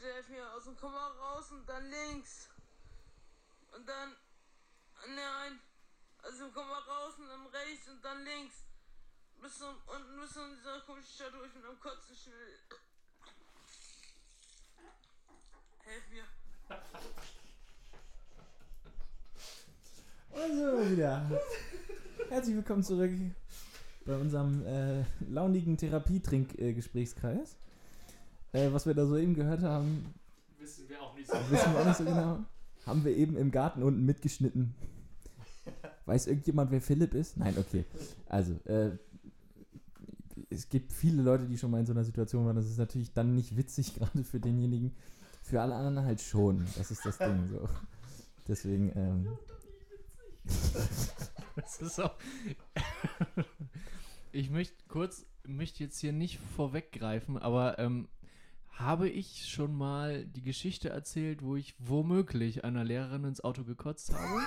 bitte helf mir aus dem Komma raus und dann links. Und dann. Nein. Also komm mal raus und dann rechts und dann links. Bis zum, unten bis zu dieser komischen Stadt, ich mit am Kotzen schnell. Helf mir. Also wieder. Herzlich willkommen zurück bei unserem äh, launigen Therapietrink-Gesprächskreis. Äh, was wir da soeben gehört haben, Wissen wir auch nicht so. wissen wir auch nicht so genau. Haben wir eben im Garten unten mitgeschnitten. Weiß irgendjemand, wer Philipp ist? Nein, okay. Also, äh, es gibt viele Leute, die schon mal in so einer Situation waren. Das ist natürlich dann nicht witzig, gerade für denjenigen. Für alle anderen halt schon. Das ist das Ding so. Deswegen, ähm, Das ist auch. ich möchte kurz, möchte jetzt hier nicht vorweggreifen, aber ähm, habe ich schon mal die Geschichte erzählt, wo ich womöglich einer Lehrerin ins Auto gekotzt habe?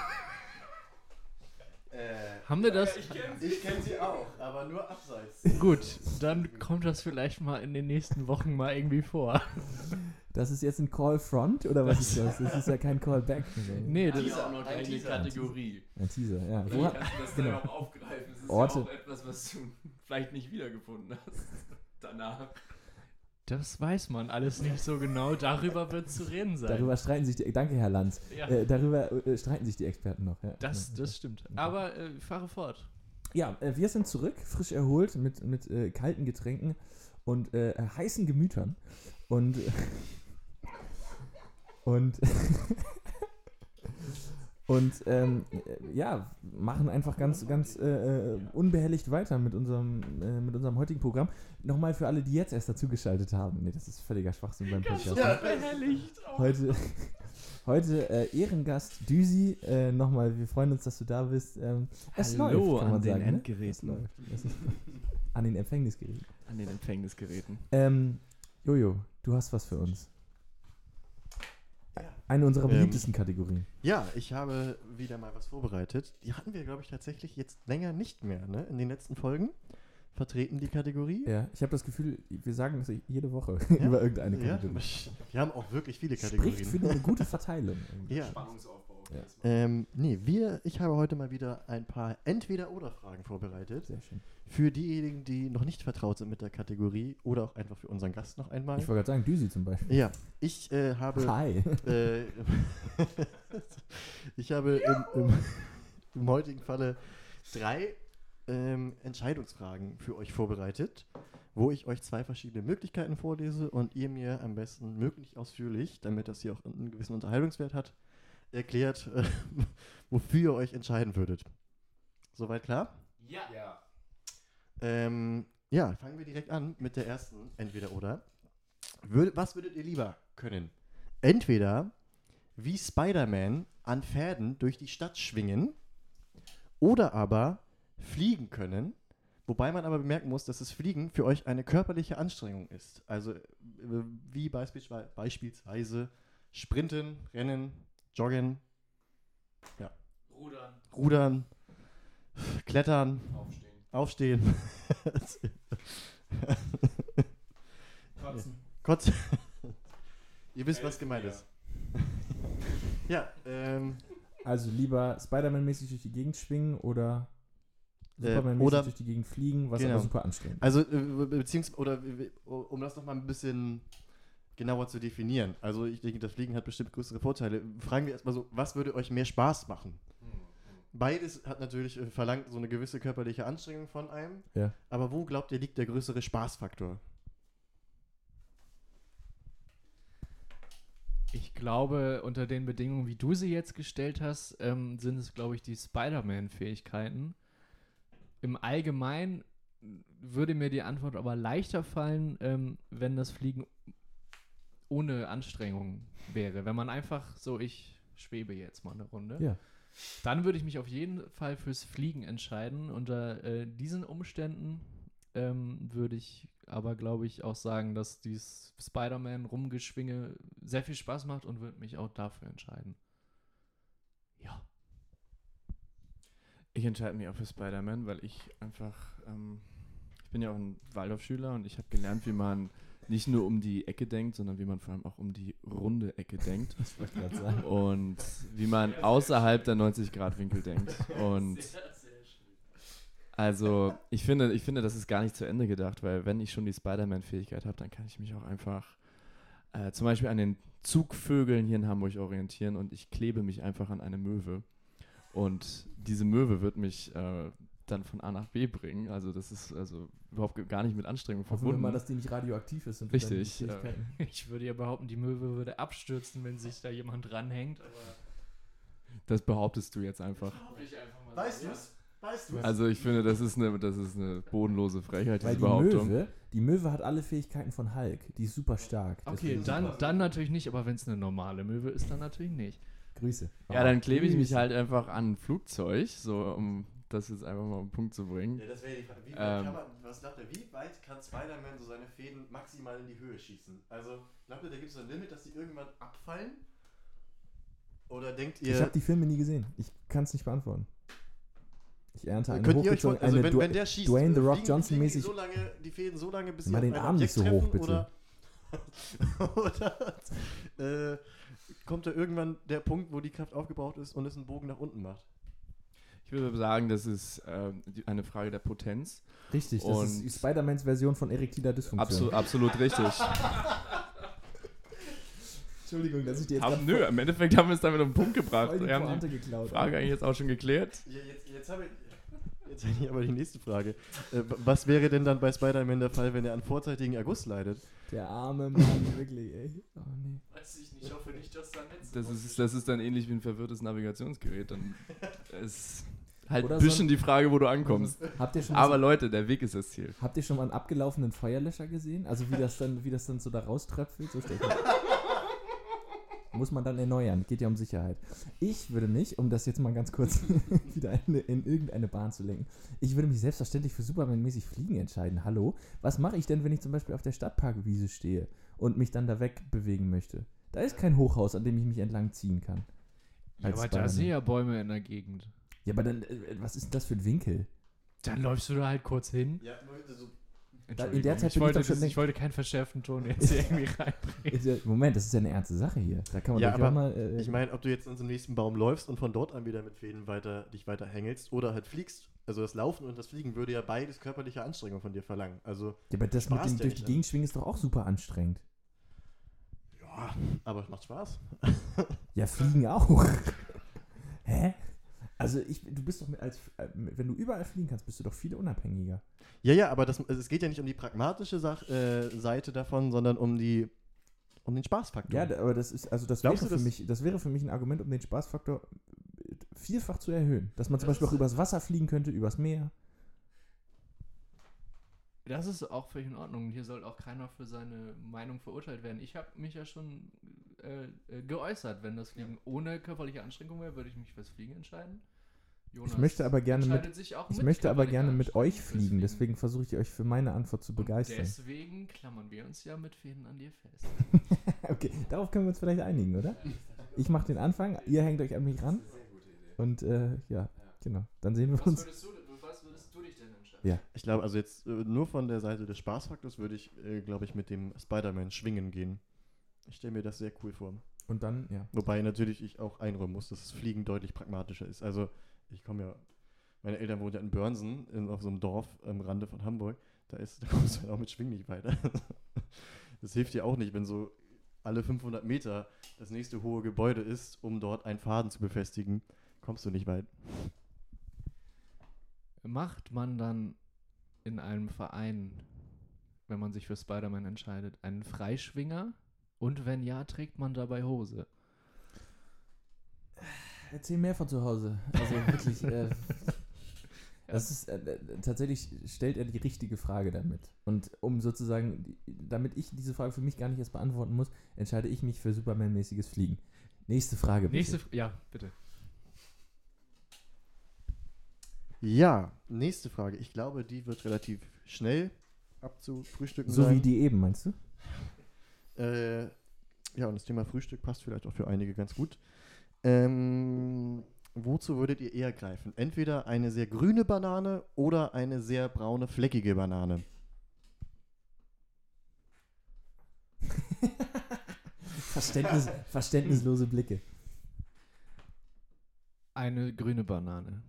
Äh, Haben wir das? ich kenne sie auch, aber nur abseits. Gut, dann kommt das vielleicht mal in den nächsten Wochen mal irgendwie vor. das ist jetzt ein Call Front oder was ist das? Das ist ja kein Call Back. Nee, das, Teaser, auch noch ein eine Teaser. Kategorie. Ein Teaser, ja. Wo, kannst du das genau. dann auch aufgreifen. Das ist Orte. ja auch etwas, was du vielleicht nicht wiedergefunden hast. Danach. Das weiß man alles nicht so genau. Darüber wird zu reden sein. darüber streiten sich die, danke Herr Lanz, ja, äh, darüber äh, streiten sich die Experten noch. Ja. das, das stimmt. Aber äh, fahre fort. Ja, äh, wir sind zurück, frisch erholt, mit, mit äh, kalten Getränken und äh, heißen Gemütern. Und. und. und ähm, äh, ja, machen einfach ganz, ganz äh, äh, unbehelligt weiter mit unserem, äh, mit unserem heutigen Programm. Nochmal für alle, die jetzt erst dazugeschaltet haben. Nee, das ist völliger Schwachsinn beim Podcast. Ja, Behelligt. Heute, heute äh, Ehrengast Düsi. Äh, Nochmal, wir freuen uns, dass du da bist. Ähm, es Hallo läuft, kann man an den sagen. Ne? Es Endgeräten. läuft. Es ist- an den Empfängnisgeräten. An den Empfängnisgeräten. Ähm, Jojo, du hast was für uns. Ja. Eine unserer Ähm, beliebtesten Kategorien. Ja, ich habe wieder mal was vorbereitet. Die hatten wir, glaube ich, tatsächlich jetzt länger nicht mehr, ne? In den letzten Folgen vertreten die Kategorie. Ja, ich habe das Gefühl, wir sagen das jede Woche Ja? über irgendeine Ja, Kategorie. wir haben auch wirklich viele Spricht Kategorien. für eine gute Verteilung. Ja. Spannungsaufbau. Ja. Ähm, nee, wir, ich habe heute mal wieder ein paar Entweder-Oder-Fragen vorbereitet. Sehr schön. Für diejenigen, die noch nicht vertraut sind mit der Kategorie oder auch einfach für unseren Gast noch einmal. Ich wollte gerade sagen, Düsi zum Beispiel. Ja, ich äh, habe. Hi. Äh, ich habe im, im, im heutigen Falle drei ähm, Entscheidungsfragen für euch vorbereitet, wo ich euch zwei verschiedene Möglichkeiten vorlese und ihr mir am besten möglichst ausführlich, damit das hier auch einen gewissen Unterhaltungswert hat, erklärt, äh, wofür ihr euch entscheiden würdet. Soweit klar? Ja. ja. Ähm, ja, fangen wir direkt an mit der ersten Entweder-Oder. Würd, was würdet ihr lieber können? Entweder wie Spider-Man an Pferden durch die Stadt schwingen oder aber fliegen können, wobei man aber bemerken muss, dass das Fliegen für euch eine körperliche Anstrengung ist. Also äh, wie beispielsweise Sprinten, Rennen, Joggen, Rudern, Rudern, Klettern, aufstehen. Aufstehen. Kotzen. Gott. Ihr wisst, was gemeint ja. ist. ja, ähm, Also lieber Spider-Man-mäßig durch die Gegend schwingen oder Äh, Superman-mäßig oder- durch die Gegend fliegen, was Genau. aber super anstrengend ist. also, äh, beziehungsweise, oder äh, um das nochmal ein bisschen genauer zu definieren. Also, ich denke, das Fliegen hat bestimmt größere Vorteile. Fragen wir erstmal so, was würde euch mehr Spaß machen? Hm, Beides hat natürlich äh, verlangt so eine gewisse körperliche Anstrengung von einem. Ja. Aber wo glaubt ihr, liegt der größere Spaßfaktor? Ich glaube, unter den Bedingungen, wie du sie jetzt gestellt hast, ähm, sind es, glaube ich, die Spider-Man-Fähigkeiten. Im Allgemeinen würde mir die Antwort aber leichter fallen, ähm, wenn das Fliegen ohne Anstrengung wäre. Wenn man einfach so, ich schwebe jetzt mal eine Runde. Ja. Dann würde ich mich auf jeden Fall fürs Fliegen entscheiden. Unter äh, diesen Umständen ähm, würde ich aber, glaube ich, auch sagen, dass dieses Spider-Man-Rumgeschwinge sehr viel Spaß macht und würde mich auch dafür entscheiden. Ja. Ich entscheide mich auch für Spider-Man, weil ich einfach, ähm, ich bin ja auch ein Waldorfschüler und ich habe gelernt, wie man nicht nur um die Ecke denkt, sondern wie man vor allem auch um die runde Ecke denkt. Ich wollte gerade sagen. und wie man außerhalb der 90-Grad-Winkel denkt. Und also ich finde, ich finde, das ist gar nicht zu Ende gedacht, weil wenn ich schon die Spider-Man-Fähigkeit habe, dann kann ich mich auch einfach äh, zum Beispiel an den Zugvögeln hier in Hamburg orientieren und ich klebe mich einfach an eine Möwe. Und diese Möwe wird mich äh, dann von A nach B bringen. Also das ist also überhaupt gar nicht mit Anstrengung Hoffen wir verbunden. mal, dass die nicht radioaktiv ist. Und Richtig, Fähigkeiten- Ich würde ja behaupten, die Möwe würde abstürzen, wenn sich da jemand dranhängt. Aber das behauptest du jetzt einfach. ich einfach mal Weißt du es? Weißt du es? Also ich finde, das ist eine, das ist eine bodenlose Frechheit, Weil diese die Behauptung. Möwe, die Möwe hat alle Fähigkeiten von Hulk. Die ist super stark. Okay, dann, dann natürlich nicht, aber wenn es eine normale Möwe ist, dann natürlich nicht. Grüße. Ja, dann klebe ich mich halt einfach an ein Flugzeug, so um das jetzt einfach mal auf den Punkt zu bringen. Ja, das wäre die Frage. Wie weit Ähm. kann man, was glaubt ihr, wie weit kann Spider-Man so seine Fäden maximal in die Höhe schießen? Also, glaubt ihr, da gibt es ein Limit, dass die irgendwann abfallen? Oder denkt ihr, Ich habe die Filme nie gesehen. Ich kann es nicht beantworten. Ich ernte eine könnt ihr euch also eine wenn, wenn der schießt, Dwayne The äh, Rock fliegen- Johnson fliegen die mäßig. so lange, die Fäden so lange, bis sie den Arm nicht so hoch, bitte. Oder, oder äh, kommt da irgendwann der Punkt, wo die Kraft aufgebraucht ist und es einen Bogen nach unten macht? Ich würde sagen, das ist die- eine Frage der Potenz. Richtig, das Und- ist Spider-Mans Version von erektiler Dysfunktion. Absolut, absolut richtig. Entschuldigung, dass ich dir jetzt Haben, nö, im Endeffekt haben wir es damit auf den Punkt gebracht. voll die Wir haben die geklaut. Frage eigentlich jetzt auch schon geklärt. Ja, jetzt, jetzt habe ich, jetzt hab ich aber die nächste Frage. Äh, was wäre denn dann bei Spider-Man der Fall, wenn er an vorzeitigen Erguss leidet? Der arme Mann, wirklich, ey. Oh, nee. Weiß ich nicht, ich hoffe nicht, dass da Netz Das ist, das ist dann ähnlich wie ein verwirrtes Navigationsgerät. Dann ist halt ein so bisschen ein- die Frage, wo du ankommst. Habt ihr schon Aber Leute, der Weg ist das Ziel. Habt ihr schon mal einen abgelaufenen Feuerlöscher gesehen? Also wie das dann, wie das dann so da rauströpfelt? So Muss man dann erneuern. Geht ja um Sicherheit. Ich würde mich, um das jetzt mal ganz kurz wieder in, in irgendeine Bahn zu lenken, ich würde mich selbstverständlich für Superman-mäßig Fliegen entscheiden. Hallo? Was mache ich denn, wenn ich zum Beispiel auf der Stadtparkwiese stehe und mich dann da wegbewegen möchte? Da ist kein Hochhaus, an dem ich mich entlang ziehen kann. Ja, als aber da sind ja Bäume in der Gegend. Ja, aber dann, äh, was ist denn das für ein Winkel? Dann läufst du da halt kurz hin. Ja, so Entschuldigung, der Zeit ich, ich wollte, schon das, ich wollte keinen verschärften Ton jetzt hier irgendwie reinbringen. Ist ja- Moment, das ist ja eine ernste Sache hier. Da kann man Ja, doch aber auch mal. Äh, Ich meine, ob du jetzt an so einem nächsten Baum läufst und von dort an wieder mit Fäden weiter, dich weiter hängelst oder halt fliegst. Also das Laufen und das Fliegen würde ja beides körperliche Anstrengung von dir verlangen. Also, ja, aber das mit Spaß dem ja durch die? Gegend schwingen ist doch auch super anstrengend. ja, aber es macht Spaß. Ja, fliegen auch. Hä? Also ich, du bist doch als, äh, wenn du überall fliegen kannst, bist du doch viel unabhängiger. Ja, ja, aber das, also es geht ja nicht um die pragmatische Sach, äh, Seite davon, sondern um die um den Spaßfaktor. Ja, aber das ist, also das wäre Glaubst du, für das- mich, das wäre für mich ein Argument, um den Spaßfaktor äh, vielfach zu erhöhen. Dass man zum Das Beispiel auch übers Wasser fliegen könnte, übers Meer. Das ist auch völlig in Ordnung. Hier soll auch keiner für seine Meinung verurteilt werden. Ich habe mich ja schon äh, äh, geäußert. Wenn das Fliegen ohne körperliche Anstrengung wäre, würde ich mich fürs Fliegen entscheiden. Jonas Ich möchte aber gerne mit, entscheidet sich auch ich mit möchte aber gerne mit euch fliegen, deswegen versuche ich euch für meine Antwort zu Und begeistern. deswegen klammern wir uns ja mit Fäden an dir fest. okay, darauf können wir uns vielleicht einigen, oder? Ich mache den Anfang, ihr hängt euch an mich ran. Und äh, ja, genau. Dann sehen wir uns. würdest, du, was würdest du dich denn entscheiden? Ich glaube, also jetzt äh, nur von der Seite des Spaßfaktors würde ich, äh, glaube ich, mit dem Spider-Man schwingen gehen. Ich stelle mir das sehr cool vor. Und dann, ja. Wobei natürlich ich auch einräumen muss, dass das Fliegen deutlich pragmatischer ist. Also ich komme ja, meine Eltern wohnen ja in Börnsen, in, auf so einem Dorf am Rande von Hamburg. Da, ist, da kommst du halt auch mit Schwingen nicht weiter. Das hilft dir auch nicht, wenn so alle 500 Meter das nächste hohe Gebäude ist, um dort einen Faden zu befestigen. Kommst du nicht weit. Macht man dann in einem Verein, wenn man sich für Spider-Man entscheidet, einen Freischwinger? Und wenn ja, trägt man dabei Hose? Erzähl mehr von zu Hause. Also wirklich, äh, das ist, äh, äh, tatsächlich stellt er die richtige Frage damit. Und um sozusagen, damit ich diese Frage für mich gar nicht erst beantworten muss, entscheide ich mich für Superman-mäßiges Fliegen. Nächste Frage bitte. Nächste, ja, bitte. Ja, nächste Frage. Ich glaube, die wird relativ schnell abzufrühstücken So sein. wie die eben, meinst du? Äh, ja, und das Thema Frühstück passt vielleicht auch für einige ganz gut. Ähm, wozu würdet ihr eher greifen? Entweder eine sehr grüne Banane oder eine sehr braune, fleckige Banane. Verständnis, verständnislose Blicke. Eine grüne Banane.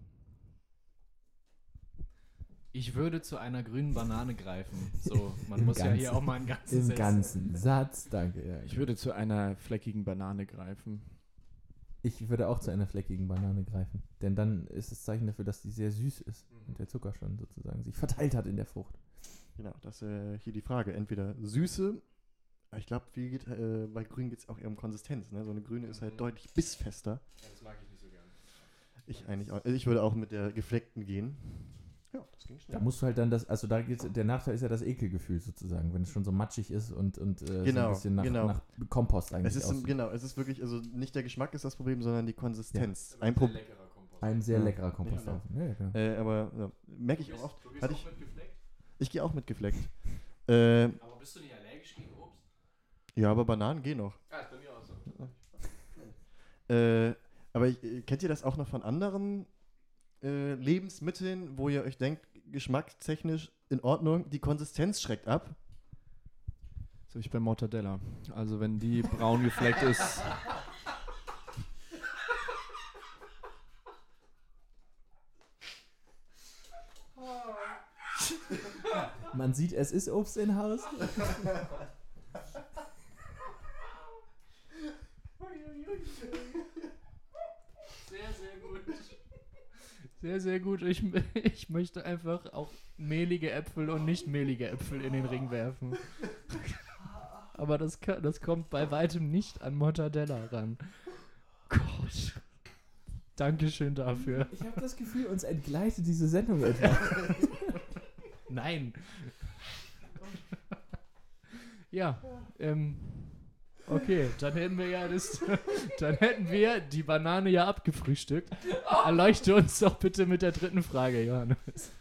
Ich würde zu einer grünen Banane greifen. So, man Im muss ja hier Ganzen. auch mal einen ganzen Im Sätze- ganzen Satz, danke. Ja. Ich würde zu einer fleckigen Banane greifen. Ich würde auch zu einer fleckigen Banane greifen. Denn dann ist es Zeichen dafür, dass die sehr süß ist und der Zucker schon sozusagen sich verteilt hat in der Frucht. Genau, das ist äh, hier die Frage. Entweder Süße, aber ich glaube, wie geht, äh, bei Grün geht es auch eher um Konsistenz. Ne? So eine Grüne ist halt Mhm. deutlich bissfester. das mag ich nicht so gern. Ich eigentlich auch. Also ich würde auch mit der gefleckten gehen. Ja, das ging schnell. Da musst du halt dann das, also da geht's, der Nachteil ist ja das Ekelgefühl sozusagen, wenn es schon so matschig ist und, und äh, so ein Genau, bisschen nach, genau. nach Kompost eigentlich es ist aussieht. genau, es ist wirklich, also nicht der Geschmack ist das Problem, sondern die Konsistenz. Ein Ein Pro leckerer Kompost. Ein sehr Ja. leckerer Komposthaufen. Ja, ja, genau. äh, aber ja, merke ich auch oft. Du gehst Hatte auch ich, mit gefleckt? ich gehe auch mit gefleckt. Äh, Aber bist du nicht allergisch gegen Obst? ja, aber Bananen gehen noch. Ja, ist bei mir auch so. Äh, aber ich, äh, kennt ihr das auch noch von anderen äh, Lebensmitteln, wo ihr euch denkt, geschmackstechnisch in Ordnung, die Konsistenz schreckt ab? So ich bei Mortadella. Also wenn die braun gefleckt ist. Man sieht, es ist Obst in Haus. Sehr, sehr gut. Sehr, sehr gut. Ich, ich möchte einfach auch mehlige Äpfel und nicht mehlige Äpfel in den Ring werfen. Aber das, kann, das kommt bei weitem nicht an Mortadella ran. Gott. Dankeschön dafür. Ich habe das Gefühl, uns entgleitet diese Sendung etwas. Nein. Ja, ähm, okay, dann hätten wir ja das, dann hätten wir die Banane ja abgefrühstückt. Erleuchte uns doch bitte mit der dritten Frage, Johannes.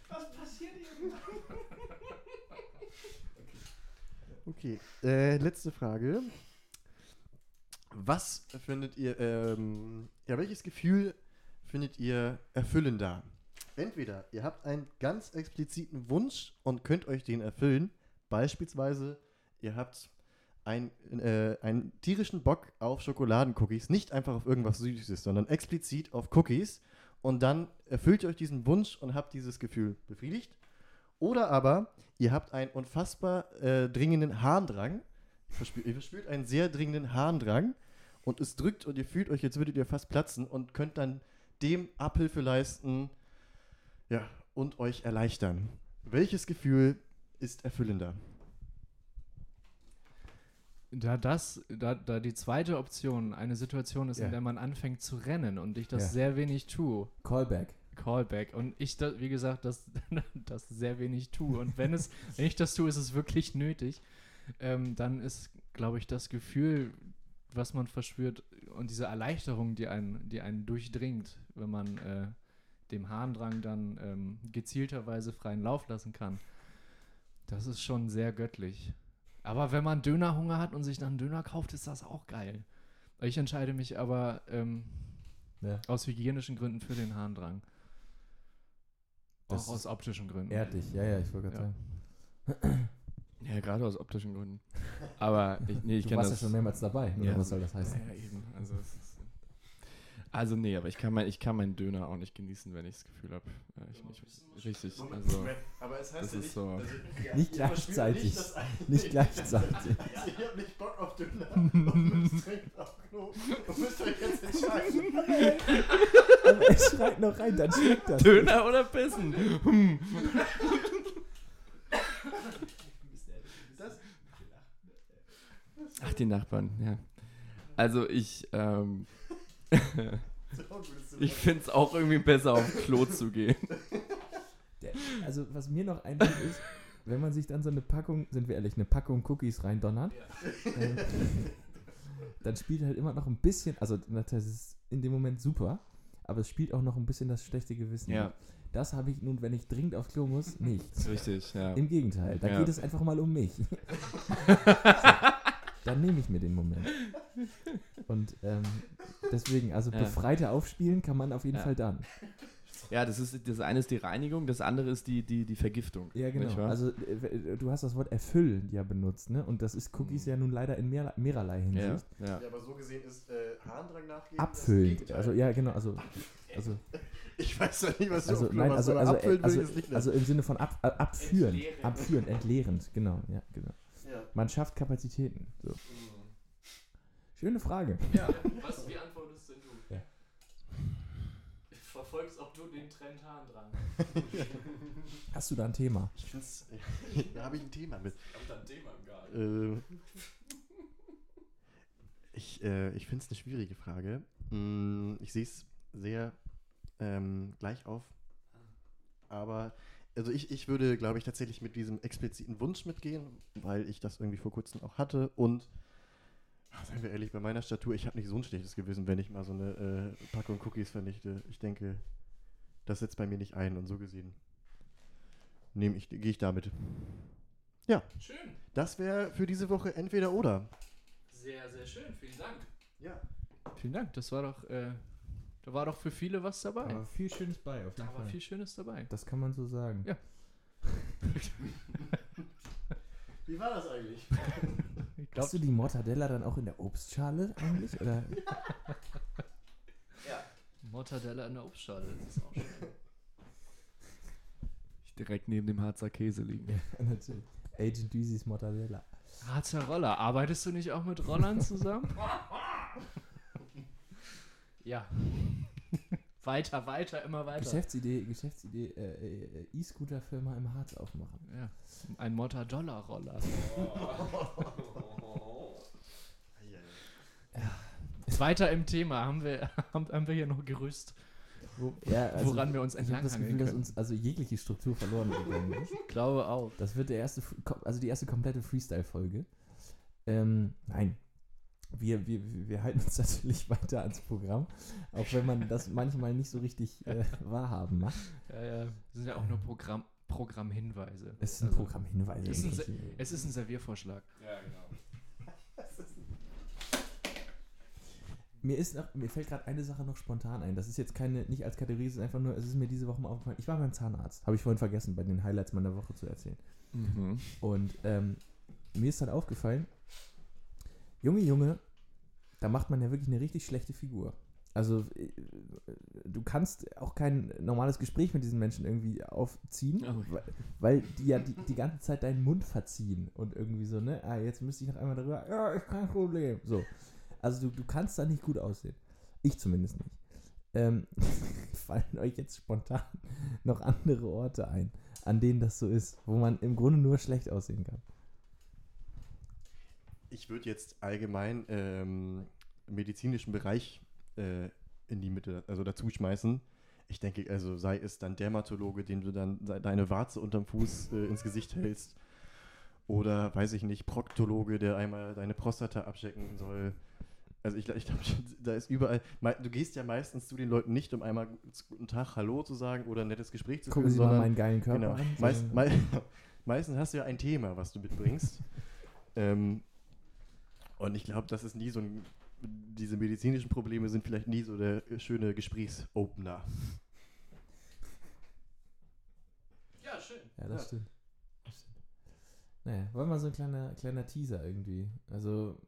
Okay, äh, letzte Frage. Was findet ihr, ähm, ja, welches Gefühl findet ihr erfüllender? Entweder ihr habt einen ganz expliziten Wunsch und könnt euch den erfüllen. Beispielsweise, ihr habt ein, äh, einen tierischen Bock auf Schokoladencookies, nicht einfach auf irgendwas Süßes, sondern explizit auf Cookies. Und dann erfüllt ihr euch diesen Wunsch und habt dieses Gefühl befriedigt. Oder aber ihr habt einen unfassbar äh, dringenden Harndrang. Verspürt, ihr verspürt einen sehr dringenden Harndrang und es drückt und ihr fühlt euch, jetzt würdet ihr fast platzen und könnt dann dem Abhilfe leisten ja, und euch erleichtern. Welches Gefühl ist erfüllender? Da das, da, da die zweite Option eine Situation ist, Ja. in der man anfängt zu rennen und ich das Ja. sehr wenig tue, Callback. Callback, und ich, da, wie gesagt, das, das sehr wenig tue und wenn es, wenn ich das tue, ist es wirklich nötig, ähm, dann ist, glaube ich, das Gefühl, was man verspürt und diese Erleichterung, die einen, die einen durchdringt, wenn man äh, dem Harndrang dann ähm, gezielterweise freien Lauf lassen kann, das ist schon sehr göttlich. Aber wenn man Dönerhunger hat und sich dann Döner kauft, ist das auch geil. Ich entscheide mich aber ähm, Ja. aus hygienischen Gründen für den Harndrang. Das auch aus optischen Gründen. Ehrt dich, ja, ja, ich wollte gerade Ja. sagen. Ja, gerade aus optischen Gründen. Aber ich, nee, ich Du kenne warst das. ja schon mehrmals dabei, Ja. was soll das heißen? Ja, eben. Also, es also nee, aber ich kann, mein, ich kann meinen Döner auch nicht genießen, wenn ich das Gefühl habe. Ja, ich, ich, richtig. Also, aber es das ist so. Nicht gleichzeitig. Nicht gleichzeitig. Ihr habt nicht Bock auf Döner und müsst dringend auf Klo und müsst euch jetzt entscheiden. Aber er schreit noch rein, dann schmeckt das. Döner oder Bissen? Hm. Ach, die Nachbarn, ja. Also ich, ähm, ich finde es auch irgendwie besser, auf Klo zu gehen. Der, also, was mir noch einfällt ist, wenn man sich dann so eine Packung, sind wir ehrlich, eine Packung Cookies reindonnert, äh, dann spielt halt immer noch ein bisschen, also das ist in dem Moment super, aber es spielt auch noch ein bisschen das schlechte Gewissen. Ja. Das habe ich nun, wenn ich dringend aufs Klo muss, nicht. Richtig, ja. Im Gegenteil, da Ja. geht es einfach mal um mich. dann nehme ich mir den Moment. Und ähm, deswegen, also Ja. befreiter aufspielen kann man auf jeden Ja. Fall dann. Ja, das ist das eine ist die Reinigung, das andere ist die, die, die Vergiftung. Ja, genau. Also äh, du hast das Wort erfüllen ja benutzt, ne? Und das ist Cookies ja nun leider in mehr, mehrerlei ja, Hinsicht. ja. aber so gesehen ist äh, Harndrang nachgeben. Abfüllend. Also ja, genau. Also, also, Ich weiß doch nicht, was also du nein, also, also, abfüllen also, will ich das nicht also im Sinne von ab, äh, abführen. Entleeren. Abführen, entleerend, genau. Ja, genau. ja. Man schafft Kapazitäten. So. Schöne Frage. Ja, was, wie antwortest denn du? Ja. Verfolgst auch du den Trend Hahn dran? Hast du da ein Thema? Ich find's, da habe ich ein Thema mit. Hab da ein Thema im Garten. Äh, ich äh, ich finde es eine schwierige Frage. Mm, ich sehe es sehr ähm, gleich auf. Aber also ich, ich würde, glaube ich, tatsächlich mit diesem expliziten Wunsch mitgehen, weil ich das irgendwie vor kurzem auch hatte. Und seien wir ehrlich, bei meiner Statur, ich habe nicht so ein schlechtes Gewissen, wenn ich mal so eine äh, Packung Cookies vernichte. Ich denke, das setzt bei mir nicht ein und so gesehen nehme ich, gehe ich damit. Schön. Das wäre für diese Woche entweder oder. Sehr, sehr schön. Vielen Dank. Ja. Vielen Dank. Das war doch, äh, da war doch für viele was dabei. Aber viel Schönes bei, auf da war viel Schönes dabei. Das kann man so sagen. Ja. Wie war das eigentlich? Ich glaub, Hast du die Mortadella dann auch in der Obstschale eigentlich? Oder? Mortadella in der Obstschale. Das ist auch schön. Ich direkt neben dem Harzer Käse liegen. ja, natürlich. Agent Düsis Mortadella. Harzer Roller. Arbeitest du nicht auch mit Rollern zusammen? ja. Weiter, weiter, immer weiter. Geschäftsidee, Geschäftsidee, äh, äh, E-Scooter-Firma im Harz aufmachen. Ja. Ein Mortadella-Roller. Weiter im Thema haben wir, haben, haben wir hier noch Gerüst, wo, Ja, also woran wir uns habe das Gefühl, dass können. uns also jegliche Struktur verloren gegangen ist. Ich glaube auch. Das wird der erste, also die erste komplette Freestyle-Folge. Ähm, nein. Wir, wir, wir halten uns natürlich weiter ans Programm, auch wenn man das manchmal nicht so richtig äh, wahrhaben macht. Ja, ja. Das sind ja auch nur Programm, Programmhinweise. Es sind Also, Programmhinweise. es ist ein. Es ist ein Serviervorschlag. Ja, genau. Mir, ist noch, mir fällt gerade eine Sache noch spontan ein. Das ist jetzt keine, nicht als Kategorie, es ist einfach nur, es ist mir diese Woche mal aufgefallen. Ich war beim Zahnarzt, habe ich vorhin vergessen, bei den Highlights meiner Woche zu erzählen. Mhm. Und ähm, mir ist dann aufgefallen, Junge, Junge, da macht man ja wirklich eine richtig schlechte Figur. Also äh, du kannst auch kein normales Gespräch mit diesen Menschen irgendwie aufziehen, Oh. weil, weil die ja die, die ganze Zeit deinen Mund verziehen und irgendwie so, ne? Ah, jetzt müsste ich noch einmal darüber, ja, ist kein Problem. So. Also du, du kannst da nicht gut aussehen. Ich zumindest nicht. Ähm, fallen euch jetzt spontan noch andere Orte ein, an denen das so ist, wo man im Grunde nur schlecht aussehen kann? Ich würde jetzt allgemein ähm, medizinischen Bereich äh, in die Mitte, also dazu schmeißen. Ich denke, also sei es dann Dermatologe, dem du dann de- deine Warze unterm Fuß äh, ins Gesicht hältst. Oder, weiß ich nicht, Proktologe, der einmal deine Prostata abchecken soll. Also ich, ich glaube, da ist überall, du gehst ja meistens zu den Leuten nicht, um einmal guten Tag, Hallo zu sagen oder ein nettes Gespräch zu Gucken führen, Sie mal sondern meinen geilen Körper Genau. an. Meist, mei meistens hast du ja ein Thema, was du mitbringst. ähm, und ich glaube, das ist nie so ein. Diese medizinischen Probleme sind vielleicht nie so der schöne Gesprächsopener. Ja, schön. Ja, das stimmt. Das stimmt. Naja, war mal so ein kleiner, kleiner Teaser irgendwie. Also,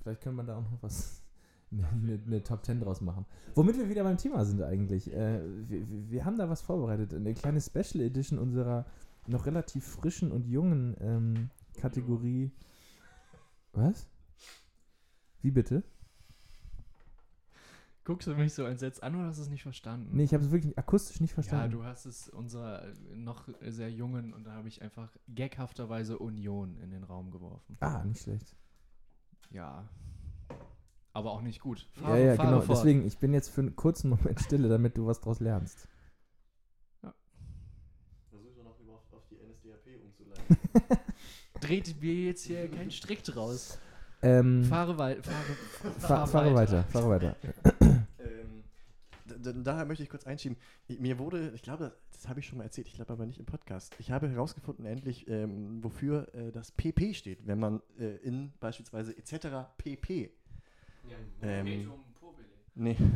vielleicht können wir da auch noch was, eine, eine, Top 10 draus machen. Womit wir wieder beim Thema sind eigentlich. Äh, wir, wir- wir haben da was vorbereitet. Eine kleine Special Edition unserer noch relativ frischen und jungen ähm, Kategorie. Was? Wie bitte? Guckst du mich so entsetzt an oder hast du es nicht verstanden? Nee, ich habe es wirklich akustisch nicht Ja, verstanden. du hast es unserer äh, noch sehr jungen und da habe ich einfach gaghafterweise Union in den Raum geworfen. ah, nicht schlecht. Ja. Aber auch nicht gut. ja, ja, fahre genau. fort. Deswegen, ich bin jetzt für einen kurzen Moment stille, damit du was draus lernst. Versuch doch noch überhaupt auf die NSDAP umzuleiten. Dreht mir jetzt hier keinen Strick draus. Ähm, Fahre, wei fahre, Fahr, fahre weiter, fahre weiter. ähm, da- da- daher möchte ich kurz einschieben. Ich, mir wurde, ich glaube, das, das habe ich schon mal erzählt, ich glaube aber nicht im Podcast. Ich habe herausgefunden endlich, ähm, wofür äh, das PP steht, wenn man äh, in beispielsweise etc. PP. Ähm, Nee.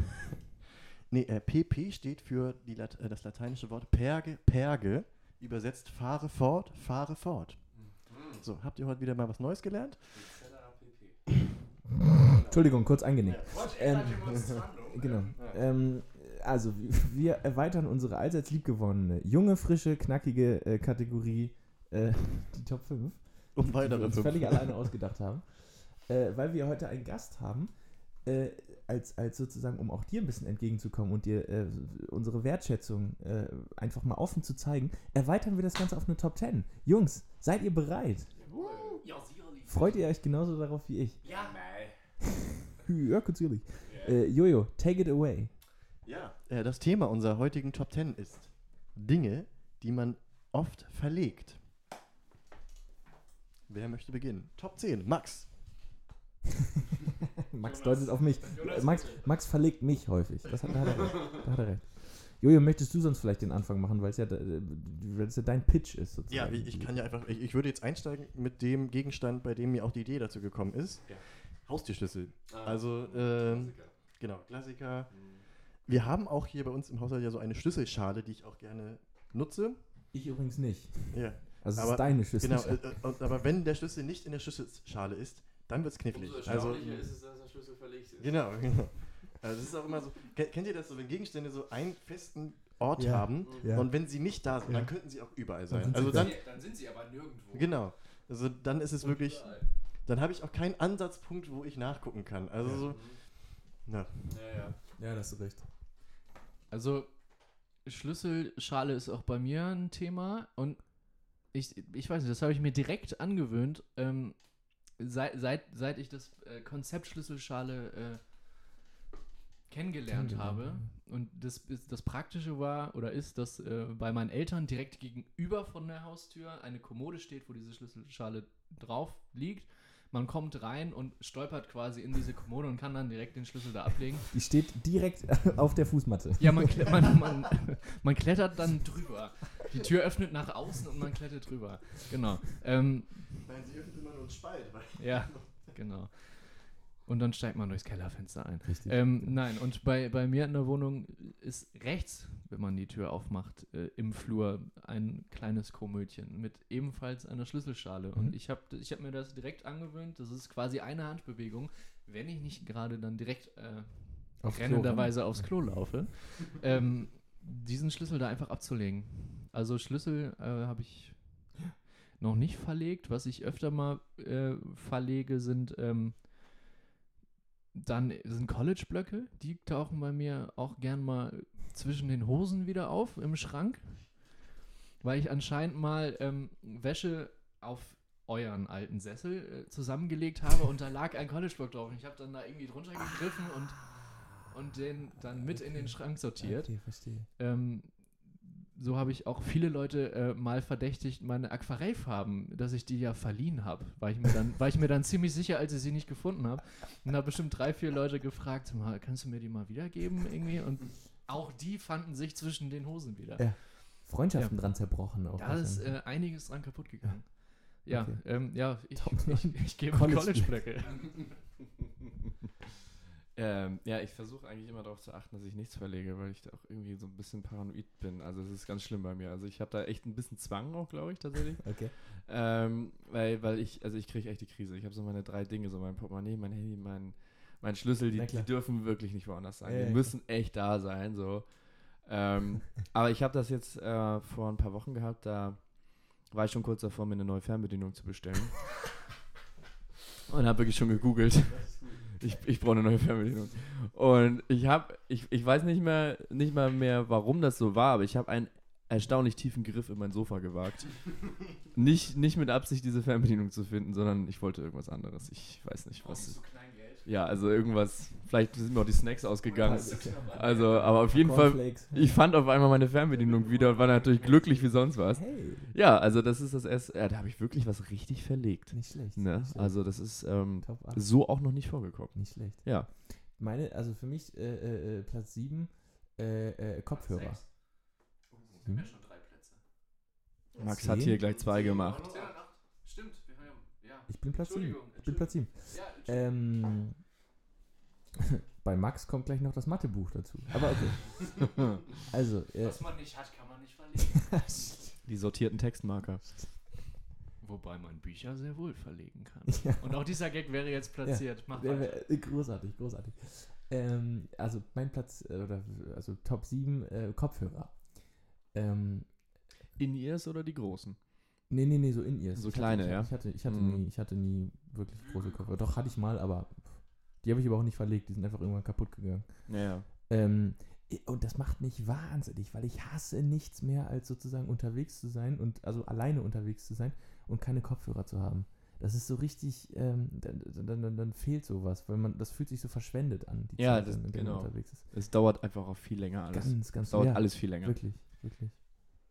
Nee, äh, PP steht für die Lat äh, das lateinische Wort Perge, Perge. Übersetzt fahre fort, fahre fort. So, habt ihr heute wieder mal was Neues gelernt? Entschuldigung, kurz eingenickt. Ähm, genau. Ähm, also, wir erweitern unsere allseits liebgewonnene, junge, frische, knackige äh, Kategorie, äh, die Top 5, Um die wir weitere uns völlig alleine ausgedacht haben, äh, weil wir heute einen Gast haben, äh, als, als sozusagen, um auch dir ein bisschen entgegenzukommen und dir äh, unsere Wertschätzung äh, einfach mal offen zu zeigen, erweitern wir das Ganze auf eine Top 10. Jungs, seid ihr bereit? Freut ihr euch genauso darauf wie ich? Ja, Ja, natürlich. Äh, Jojo, take it away. Ja, äh, das Thema unserer heutigen Top 10 ist Dinge, die man oft verlegt. Wer möchte beginnen? Top 10, Max. Max deutet auf mich. Max, Max verlegt mich häufig. Das hat, da, hat er recht. da hat er recht. Jojo, möchtest du sonst vielleicht den Anfang machen, weil es ja, ja dein Pitch ist sozusagen. Ja, ich, ich kann ja einfach, ich, ich würde jetzt einsteigen mit dem Gegenstand, bei dem mir auch die Idee dazu gekommen ist. Ja. Haustierschlüssel. Also, ähm, genau, Klassiker. Wir haben auch hier bei uns im Haushalt ja so eine Schlüsselschale, die ich auch gerne nutze. Ich übrigens nicht. Ja, Also es Aber- ist deine Schüssel. genau. Äh, äh, und, aber wenn der Schlüssel nicht in der Schlüsselschale ist, dann wird es knifflig. Also, ist es, dass der Schlüssel verlegt ist. genau, genau. Also, das ist auch immer so. Ke- Kennt ihr das so, wenn Gegenstände so einen festen Ort Ja, haben ja. und wenn sie nicht da sind, Ja. dann könnten sie auch überall Dann sein. sind sie Also da. dann, dann sind sie aber nirgendwo. genau. Also dann ist es wirklich, dann habe ich auch keinen Ansatzpunkt, wo ich nachgucken kann. Also Ja. so, na, Ja, ja. Ja, da hast du recht. Also, Schlüsselschale ist auch bei mir ein Thema und ich, ich weiß nicht, das habe ich mir direkt angewöhnt, ähm, seit, seit, seit ich das äh, Konzept Schlüsselschale äh, kennengelernt habe. Und das, ist, das Praktische war oder ist, dass äh, bei meinen Eltern direkt gegenüber von der Haustür eine Kommode steht, wo diese Schlüsselschale drauf liegt. Man kommt rein und stolpert quasi in diese Kommode und kann dann direkt den Schlüssel da ablegen. Die steht direkt auf der Fußmatte. Ja, man, kle- man, man, man klettert dann drüber. Die Tür öffnet nach außen und man klettert drüber. Genau. Ähm, nein, sie öffnet immer nur einen Spalt. Weil ja, genau. Und dann steigt man durchs Kellerfenster ein. Richtig. Ähm, nein, und bei, bei mir in der Wohnung ist rechts, wenn man die Tür aufmacht, äh, im Flur ein kleines Komödchen mit ebenfalls einer Schlüsselschale. Und Mhm. ich habe ich hab mir das direkt angewöhnt. Das ist quasi eine Handbewegung, wenn ich nicht gerade dann direkt äh, Klo rennenderweise aufs Klo laufe, ähm, diesen Schlüssel da einfach abzulegen. Also Schlüssel äh, habe ich noch nicht verlegt. Was ich öfter mal äh, verlege, sind ähm, dann sind College-Blöcke. Die tauchen bei mir auch gern mal zwischen den Hosen wieder auf im Schrank, weil ich anscheinend mal ähm, Wäsche auf euren alten Sessel äh, zusammengelegt habe und da lag ein College-Block drauf. Und ich habe dann da irgendwie drunter gegriffen und, und den dann mit in den Schrank sortiert. Okay, verstehe. Ähm, so habe ich auch viele Leute äh, mal verdächtigt, meine Aquarellfarben, dass ich die ja verliehen habe. War ich mir dann, war ich mir dann ziemlich sicher, als ich sie nicht gefunden habe. Und da bestimmt drei, vier Leute gefragt, mal, kannst du mir die mal wiedergeben irgendwie? Und auch die fanden sich zwischen den Hosen wieder. Ja, Freundschaften dran zerbrochen auch. Da ist äh, einiges dran kaputt gegangen. Ja, Okay. ähm, ja, ich, ich, neun. ich gebe College- College-Blöcke. Ähm, ja, ich versuche eigentlich immer darauf zu achten, dass ich nichts verlege, weil ich da auch irgendwie so ein bisschen paranoid bin. Also es ist ganz schlimm bei mir. Also ich habe da echt ein bisschen Zwang auch, glaube ich, tatsächlich. Okay. ähm, weil, weil ich, also ich kriege echt die Krise. Ich habe so meine drei Dinge, so mein Portemonnaie, mein Handy, mein, mein Schlüssel, die, die klar. dürfen wirklich nicht woanders sein. Ja, die ja, müssen echt da sein, so. Ähm, aber ich habe das jetzt äh, vor ein paar Wochen gehabt, da war ich schon kurz davor, mir eine neue Fernbedienung zu bestellen. Und habe wirklich schon gegoogelt. Ich, ich brauche eine neue Fernbedienung. Und ich habe, ich, ich weiß nicht mehr, nicht mal mehr, warum das so war, aber ich habe einen erstaunlich tiefen Griff in mein Sofa gewagt. nicht, nicht mit Absicht, diese Fernbedienung zu finden, sondern ich wollte irgendwas anderes. Ich weiß nicht, was. Ja, also irgendwas. Vielleicht sind mir auch die Snacks ausgegangen. Also, aber auf jeden Fall, ich fand auf einmal meine Fernbedienung wieder und war natürlich glücklich wie sonst was. Ja, also das ist das erste. Ja, da habe ich wirklich was richtig verlegt. nicht schlecht. Ne? Nicht schlecht. Also das ist ähm, Top 8. so auch noch nicht vorgekommen. Nicht schlecht. Ja. Meine, also für mich äh, äh, äh, Platz 7, äh, äh, Kopfhörer. Hm? schon drei Plätze. Max hat hier gleich zwei gemacht. Ja. Ich bin Platz 7. Entschuldigung, Ich bin Platz 7. Ja, Ähm, bei Max kommt gleich noch das Mathebuch dazu. Aber okay. also, äh, Was man nicht hat, kann man nicht verlegen. Die sortierten Textmarker. Wobei man Bücher sehr wohl verlegen kann. Ja. Und auch dieser Gag wäre jetzt platziert. Mach Wär- wär- großartig, großartig. Ähm, also mein Platz, äh, oder also Top 7 äh, Kopfhörer. Ähm, In-Ears oder die großen? Nee, nee, nee, so in ihr. So kleine, ja? Ich hatte, ich hatte, Mhm. nie, ich hatte nie wirklich große Kopfhörer. Doch, hatte ich mal, aber die habe ich aber auch nicht verlegt. Die sind einfach irgendwann kaputt gegangen. Ja, ja. Ähm, und das macht mich wahnsinnig, weil ich hasse nichts mehr, als sozusagen unterwegs zu sein und also alleine unterwegs zu sein und keine Kopfhörer zu haben. Das ist so richtig, ähm, dann, dann, dann, fehlt sowas, weil man, das fühlt sich so verschwendet an, die Ja, Zeit, das- in der man genau. unterwegs ist. Es dauert einfach auch viel länger alles. Ganz, ganz es dauert ja, alles viel länger. Wirklich, wirklich.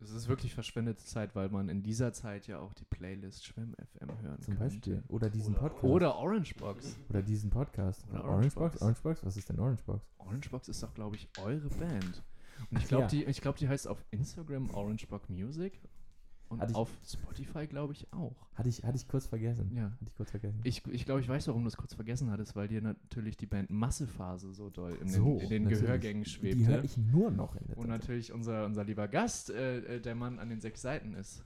Es ist wirklich verschwendete Zeit, weil man in dieser Zeit ja auch die Playlist Schwemm FM hören Zum könnte. Beispiel. Oder diesen Oder- Podcast. Oder Orangebox. Oder diesen Podcast. Oder Orangebox? Orangebox. Was ist denn Orangebox? Orangebox ist doch, glaube ich, eure Band. Und ich glaube, ja. die, ich glaub, die heißt auf Instagram Orangebox Music. Und Hatte ich- auf Spotify, glaube ich, auch. Hatte ich, hatte ich kurz vergessen. Ja. Hatte ich kurz vergessen. Ich, ich glaube, ich weiß, warum du es kurz vergessen hattest, weil dir natürlich die Band Massephase so doll in So, den, in den. Gehörgängen die schwebte. höre ich nur noch in der Und natürlich unser, unser lieber Gast, äh, äh, der Mann an den sechs Seiten ist.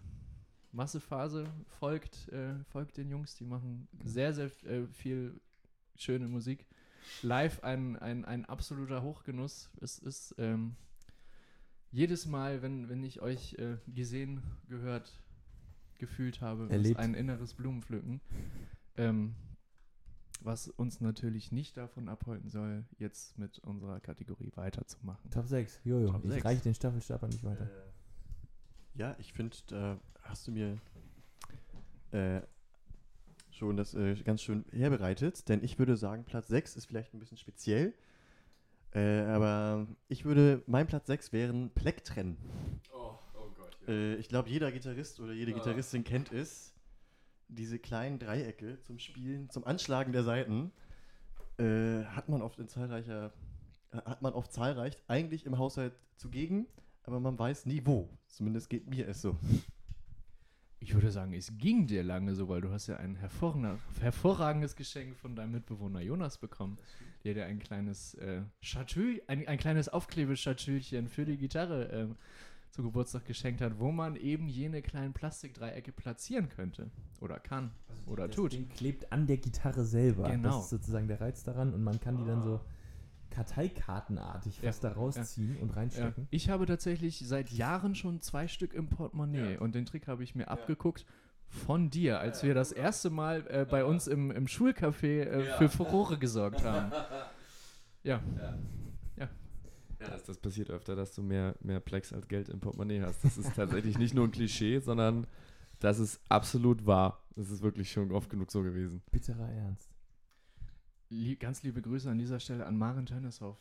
Massephase folgt, äh, folgt den Jungs, die machen sehr, sehr äh, viel schöne Musik. Live ein, ein, ein absoluter Hochgenuss. Es ist ähm, jedes Mal, wenn, wenn ich euch äh, gesehen, gehört, gefühlt habe, ist Erlebt. ein inneres Blumenpflücken. Ähm, was uns natürlich nicht davon abhalten soll, jetzt mit unserer Kategorie weiterzumachen. Top 6. Jojo, Top ich sechs. reiche den Staffelstab an dich weiter. Äh, ja, ich finde, da hast du mir äh, schon das äh, ganz schön herbereitet, denn ich würde sagen, Platz 6 ist vielleicht ein bisschen speziell. Äh, aber ich würde, mein Platz 6 wären Plektrennen. Oh, oh Gott. Äh, ich glaube, jeder Gitarrist oder jede Ah. Gitarristin kennt es. Diese kleinen Dreiecke zum Spielen, zum Anschlagen der Saiten äh, hat man oft in zahlreicher, äh, hat man oft zahlreich eigentlich im Haushalt zugegen, aber man weiß nie wo. Zumindest geht mir es so. Ich würde sagen, es ging dir lange so, weil du hast ja ein hervorragendes Geschenk von deinem Mitbewohner Jonas bekommen, der dir ein kleines äh, Schatül, ein, ein kleines Aufklebeschatülchen für die Gitarre ähm, zu Geburtstag geschenkt hat, wo man eben jene kleinen Plastikdreiecke platzieren könnte oder kann oder das tut. Ding klebt an der Gitarre selber. Genau. Das ist sozusagen der Reiz daran und man kann die dann so Karteikartenartig Ja, fast da rausziehen und Ja, reinstecken. ich habe tatsächlich seit Jahren schon zwei Stück im Portemonnaie Ja. und den Trick habe ich mir abgeguckt von dir, als wir das erste Mal äh, bei uns im, im Schulcafé äh, Ja. für Furore gesorgt haben. Ja, Ja, das, das passiert öfter, dass du mehr, mehr Plex als Geld im Portemonnaie hast. Das ist tatsächlich nicht nur ein Klischee, sondern das ist absolut wahr. Das ist wirklich schon oft genug so gewesen. Bitterer Ernst. Lie ganz liebe Grüße an dieser Stelle an Maren Tönneshoff,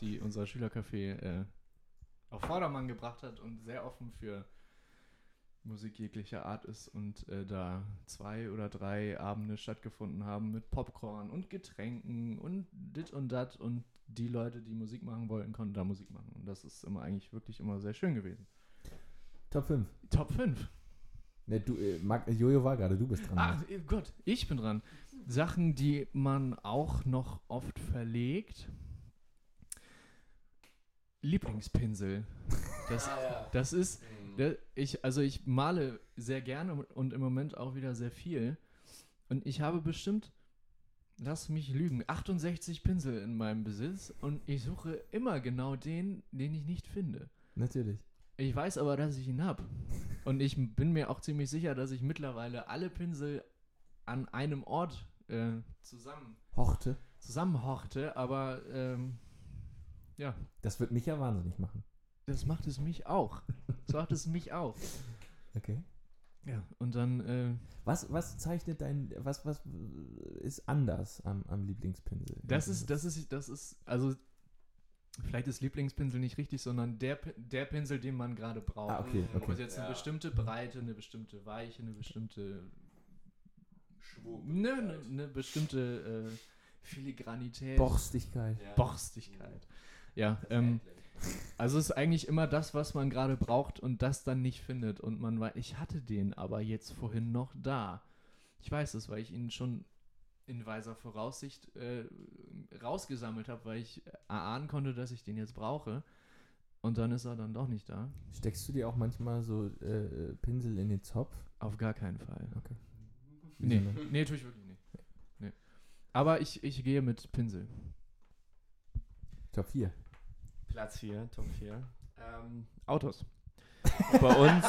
die unser Schülercafé äh, auf Vordermann gebracht hat und sehr offen für Musik jeglicher Art ist und äh, da zwei oder drei Abende stattgefunden haben mit Popcorn und Getränken und dit und dat und die Leute, die Musik machen wollten, konnten da Musik machen und das ist immer eigentlich wirklich immer sehr schön gewesen. Top 5. Top 5. Ne, du, äh, Jojo war gerade, du bist dran. Ach eh, Gott, ich bin dran. Sachen, die man auch noch oft verlegt. Lieblingspinsel. Das, das ist, da- ich, also ich male sehr gerne und im Moment auch wieder sehr viel. Und ich habe bestimmt, lass mich lügen, 68 Pinsel in meinem Besitz und ich suche immer genau den, den ich nicht finde. Natürlich. Ich weiß aber, dass ich ihn habe. Und ich bin mir auch ziemlich sicher, dass ich mittlerweile alle Pinsel an einem Ort äh, zusammen, Horte. zusammenhorte, aber ähm, ja, Das wird mich ja wahnsinnig machen. das macht es mich auch. Das macht es mich auch. Okay. Ja, und dann, äh, Was, was zeichnet dein, was, was ist anders am, am Lieblingspinsel? das ist, das ist, das ist, also vielleicht ist Lieblingspinsel nicht richtig, sondern der, der Pinsel, den man gerade braucht. Ah, okay, Ob okay. es jetzt eine Ja. bestimmte Breite, eine bestimmte Weiche, eine bestimmte Schwung. Ne, ne, ne bestimmte äh, Filigranität. Borstigkeit. Borstigkeit. Ja, ähm, also es ist eigentlich immer das, was man gerade braucht und das dann nicht findet. Und man weiß, ich hatte den aber jetzt vorhin noch da. Ich weiß es, weil ich ihn schon in weiser Voraussicht äh, rausgesammelt habe, weil ich erahnen konnte, dass ich den jetzt brauche. Und dann ist er dann doch nicht da. Steckst du dir auch manchmal so äh, Pinsel in den Zopf? Auf gar keinen Fall. Okay. Nee, nee, tue ich wirklich nicht. Nee. Aber ich, ich gehe mit Pinsel. Top 4. Platz 4, Top 4. Ähm, Autos. bei uns.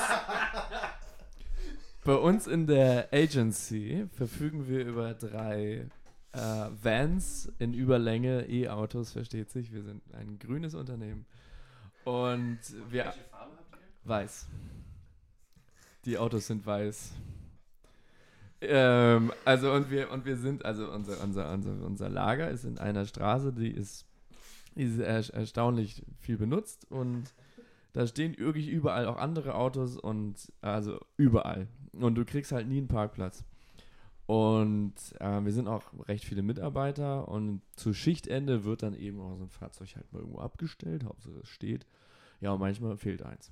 Bei uns in der Agency verfügen wir über drei äh, Vans in Überlänge, E-Autos, versteht sich. Wir sind ein grünes Unternehmen. Und wir. Weiß. Die Autos sind weiß. Ähm, also und wir und wir sind, also unser, unser, unser, unser Lager ist in einer Straße, die ist, die ist er, erstaunlich viel benutzt und da stehen wirklich überall auch andere Autos und also überall. Und du kriegst halt nie einen Parkplatz. Und äh, wir sind auch recht viele Mitarbeiter und zu Schichtende wird dann eben auch so ein Fahrzeug halt mal irgendwo abgestellt, Hauptsache es steht. Ja, und manchmal fehlt eins.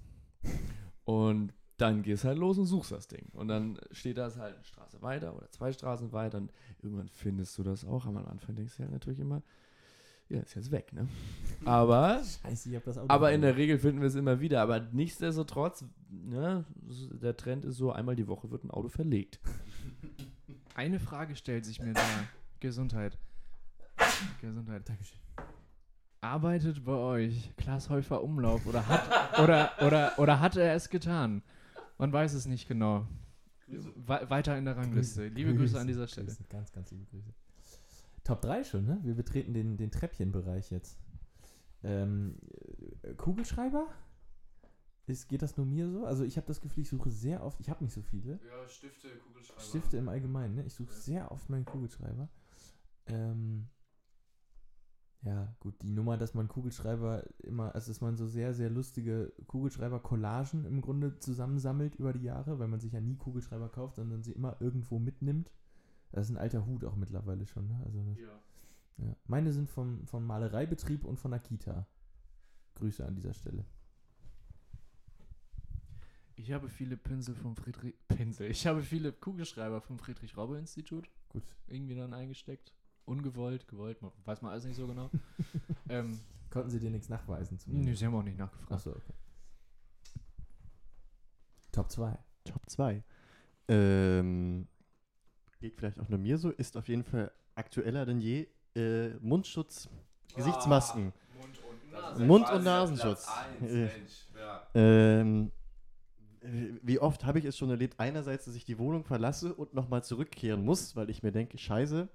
Und dann gehst halt los und suchst das Ding. Und dann steht das halt eine Straße weiter oder zwei Straßen weiter und irgendwann findest du das auch. Aber am Anfang denkst du halt natürlich immer, ja, ist jetzt weg, ne? Aber Scheiße, ich hab das Auto. aber in der. Regel finden wir es immer wieder. Aber nichtsdestotrotz, ne, der Trend ist so, einmal die Woche wird ein Auto verlegt. Eine Frage stellt sich mir da. Gesundheit. Gesundheit. Dankeschön. Arbeitet bei euch Klaas Häufer Umlauf oder hat, oder, oder, oder hat er es getan? Man weiß es nicht genau. We weiter in der Rangliste. Liebe Grüße an dieser Stelle. Grüße, ganz, ganz liebe Grüße. Top 3 schon, ne? Wir betreten den, den Treppchenbereich jetzt. Ähm, äh, Kugelschreiber? Ist, geht das nur mir so? Also ich habe das Gefühl, ich suche sehr oft, ich habe nicht so viele. Ja, Stifte, Kugelschreiber. Stifte im Allgemeinen, ne? Ich suche sehr oft meinen Kugelschreiber. Ähm, ja, gut, die Nummer, dass man Kugelschreiber immer, also dass man so sehr, sehr lustige Kugelschreiber-Collagen im Grunde zusammensammelt über die Jahre, weil man sich ja nie Kugelschreiber kauft, sondern sie immer irgendwo mitnimmt. Das ist ein alter Hut auch mittlerweile schon, ne? Also das, Ja. ja. Meine sind vom, vom Malereibetrieb und von der Kita. Grüße an dieser Stelle. Ich habe viele Pinsel vom Friedrich. Pinsel. Ich habe viele Kugelschreiber vom Friedrich-Robbe-Institut Gut. irgendwie dann eingesteckt. Ungewollt, gewollt, weiß man alles nicht so genau. ähm, Konnten sie dir nichts nachweisen zumindest? sie haben auch nicht nachgefragt. Achso, okay. Top 2. Top 2. Ähm, geht vielleicht auch nur mir so, ist auf jeden Fall aktueller denn je. Äh, Mundschutz, Gesichtsmasken. Mund- und Nasenschutz. Äh, Ähm, äh, wie oft habe ich es schon erlebt, einerseits, dass ich die Wohnung verlasse und nochmal zurückkehren muss, weil ich mir denke, scheiße,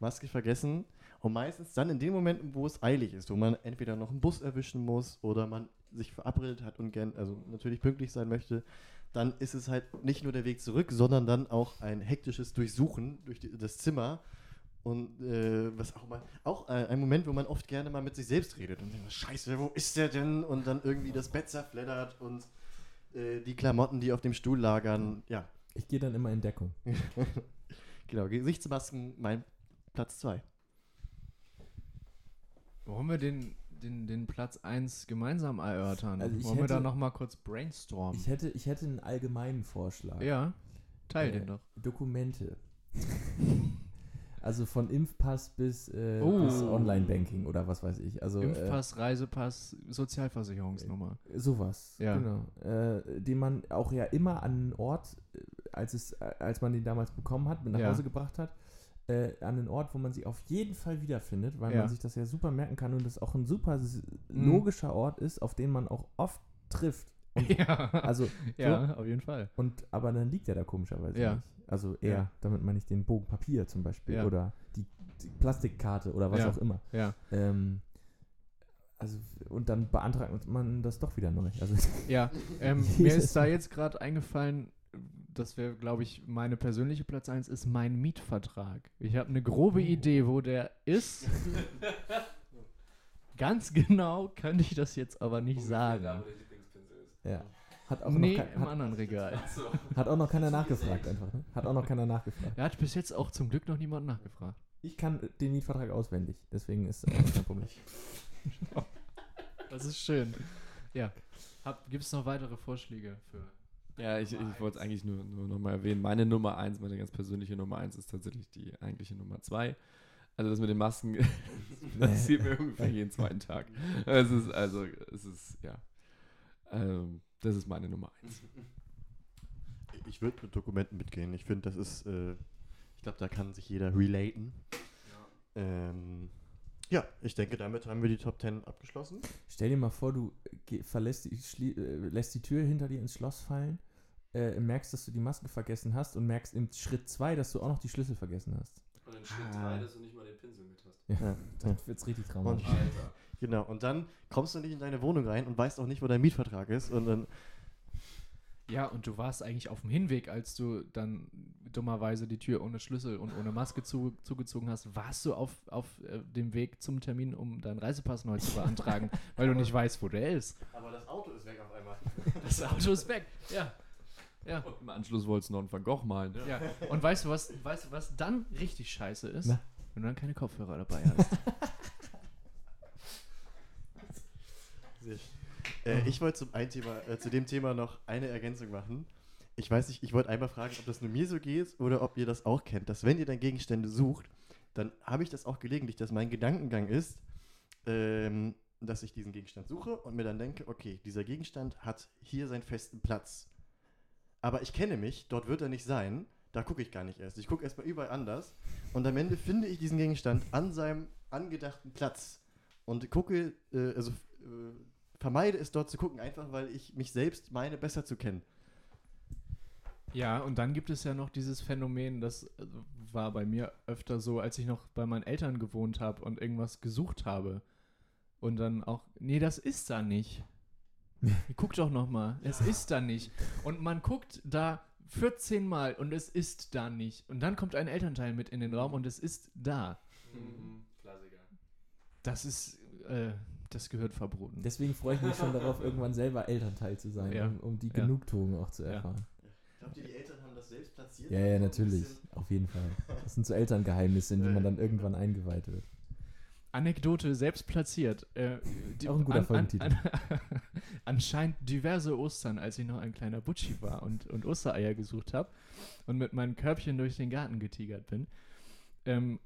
Maske vergessen. Und meistens dann in den Momenten, wo es eilig ist, wo man entweder noch einen Bus erwischen muss oder man sich verabredet hat und gern, also natürlich pünktlich sein möchte, dann ist es halt nicht nur der Weg zurück, sondern dann auch ein hektisches Durchsuchen durch die, das Zimmer. Und äh, was auch mal, auch äh, ein Moment, wo man oft gerne mal mit sich selbst redet und denkt, scheiße, wo ist der denn? Und dann irgendwie das Bett zerfleddert und äh, die Klamotten, die auf dem Stuhl lagern. Ja, Ich gehe dann immer in Deckung. genau, Gesichtsmasken, mein Platz 2. Wollen wir den, den, den Platz 1 gemeinsam erörtern? Also Wollen wir da hätte- nochmal kurz brainstormen? Ich hätte, ich hätte einen allgemeinen Vorschlag. ja, teil Äh, den doch. Dokumente. also von Impfpass bis, äh, Oh. bis Online-Banking oder was weiß ich. Also Impfpass, Reisepass, Sozialversicherungsnummer. Äh, sowas. Ja. Genau. Äh, den man auch ja immer an einen Ort, äh, als, es, äh, als man den damals bekommen hat, mit nach Ja. Hause gebracht hat, äh, an einen Ort, wo man sie auf jeden Fall wiederfindet, weil Ja. man sich das ja super merken kann und das auch ein super Mhm. logischer Ort ist, auf den man auch oft trifft. Und, ja, also, ja auf jeden Fall. und, aber dann liegt er da komischerweise Ja. nicht. Also eher, Ja. damit man nicht den Bogen Papier zum Beispiel Ja. oder die, die Plastikkarte oder was Ja. auch immer. Ja, Ähm, also, und dann beantragt man das doch wieder neu. Also, ja. Ähm, mir ist da jetzt gerade eingefallen, das wäre, glaube ich, meine persönliche Platz 1 ist mein Mietvertrag. Ich habe eine grobe Oh. Idee, wo der ist. Ganz genau könnte ich das jetzt aber nicht sagen. ja. Hat auch, Nee, noch, kein, im hat, anderen Regal. hat auch noch keiner nachgefragt einfach. Ne? Hat auch noch keiner nachgefragt. Da hat bis jetzt auch zum Glück noch niemand nachgefragt. Ich kann den Mietvertrag auswendig, deswegen ist äh, kein Problem. Das ist schön. Ja. Gibt es noch weitere Vorschläge für Ja, ich, ich wollte es eigentlich nur, nur nochmal erwähnen. Meine Nummer 1, meine ganz persönliche Nummer 1 ist tatsächlich die eigentliche Nummer 2. Also das mit den Masken, das passiert mir ungefähr jeden zweiten Tag. Es ist, also, es ist, ja. Ähm, das ist meine Nummer 1. Ich würde mit Dokumenten mitgehen. Ich finde, das ist, äh, ich glaube, da kann sich jeder relaten. Ja. Ähm, ja, ich denke, damit haben wir die Top 10 abgeschlossen. Stell dir mal vor, du geh, verlässt die, äh, lässt die Tür hinter dir ins Schloss fallen, äh, merkst, dass du die Maske vergessen hast und merkst im Schritt 2, dass du auch noch die Schlüssel vergessen hast. Und in Schritt drei, dass du nicht mal den Pinsel mit hast. Ja, Ja. dann wird's richtig Und, traumatisch. Alter. genau, und dann kommst du nicht in deine Wohnung rein und weißt auch nicht, wo dein Mietvertrag ist. Und dann, Ja, und du warst eigentlich auf dem Hinweg, als du dann dummerweise die Tür ohne Schlüssel und ohne Maske zu, zugezogen hast, warst du auf, auf äh, dem Weg zum Termin, um deinen Reisepass neu zu beantragen, weil du nicht weißt, wo der ist. aber das Auto ist weg auf einmal. Das Auto ist weg. Ja. Ja. Und im Anschluss wolltest du noch einen Van Gogh malen. ne? ja. Und weißt du, was, weißt du, was dann richtig scheiße ist? Na? Wenn du dann keine Kopfhörer dabei hast. Äh, ich wollte zum ein Thema, äh, zu dem Thema noch eine Ergänzung machen. Ich weiß nicht, ich wollte einmal fragen, ob das nur mir so geht oder ob ihr das auch kennt, dass wenn ihr dann Gegenstände sucht, dann habe ich das auch gelegentlich, dass mein Gedankengang ist, ähm, dass ich diesen Gegenstand suche und mir dann denke, okay, dieser Gegenstand hat hier seinen festen Platz. Aber ich kenne mich, dort wird er nicht sein, da gucke ich gar nicht erst. Ich gucke erstmal überall anders und am Ende finde ich diesen Gegenstand an seinem angedachten Platz und gucke, äh, also äh, vermeide es dort zu gucken, einfach weil ich mich selbst meine, besser zu kennen. Ja, und dann gibt es ja noch dieses Phänomen, das äh, war bei mir öfter so, als ich noch bei meinen Eltern gewohnt habe und irgendwas gesucht habe. Und dann auch, nee, das ist da nicht. Guck doch noch mal, es ist da nicht. Und man guckt da 14 Mal und es ist da nicht. Und dann kommt ein Elternteil mit in den Raum und es ist da. Klassiker. Das ist, äh, das gehört verboten. Deswegen freue ich mich schon darauf, irgendwann selber Elternteil zu sein, Ja. um, um die Ja. Genugtuung auch zu Ja. erfahren. Glaubt ihr, die Eltern haben das selbst platziert? Ja, ja, natürlich. Auf jeden Fall. Das sind so Elterngeheimnisse, in die Ja. man dann irgendwann eingeweiht wird. Anekdote selbst platziert. Äh, die, Auch ein guter an, Folgentitel. An, an, anscheinend diverse Ostern, als ich noch ein kleiner Butschi war und, und Ostereier gesucht habe und mit meinem Körbchen durch den Garten getigert bin. Ähm,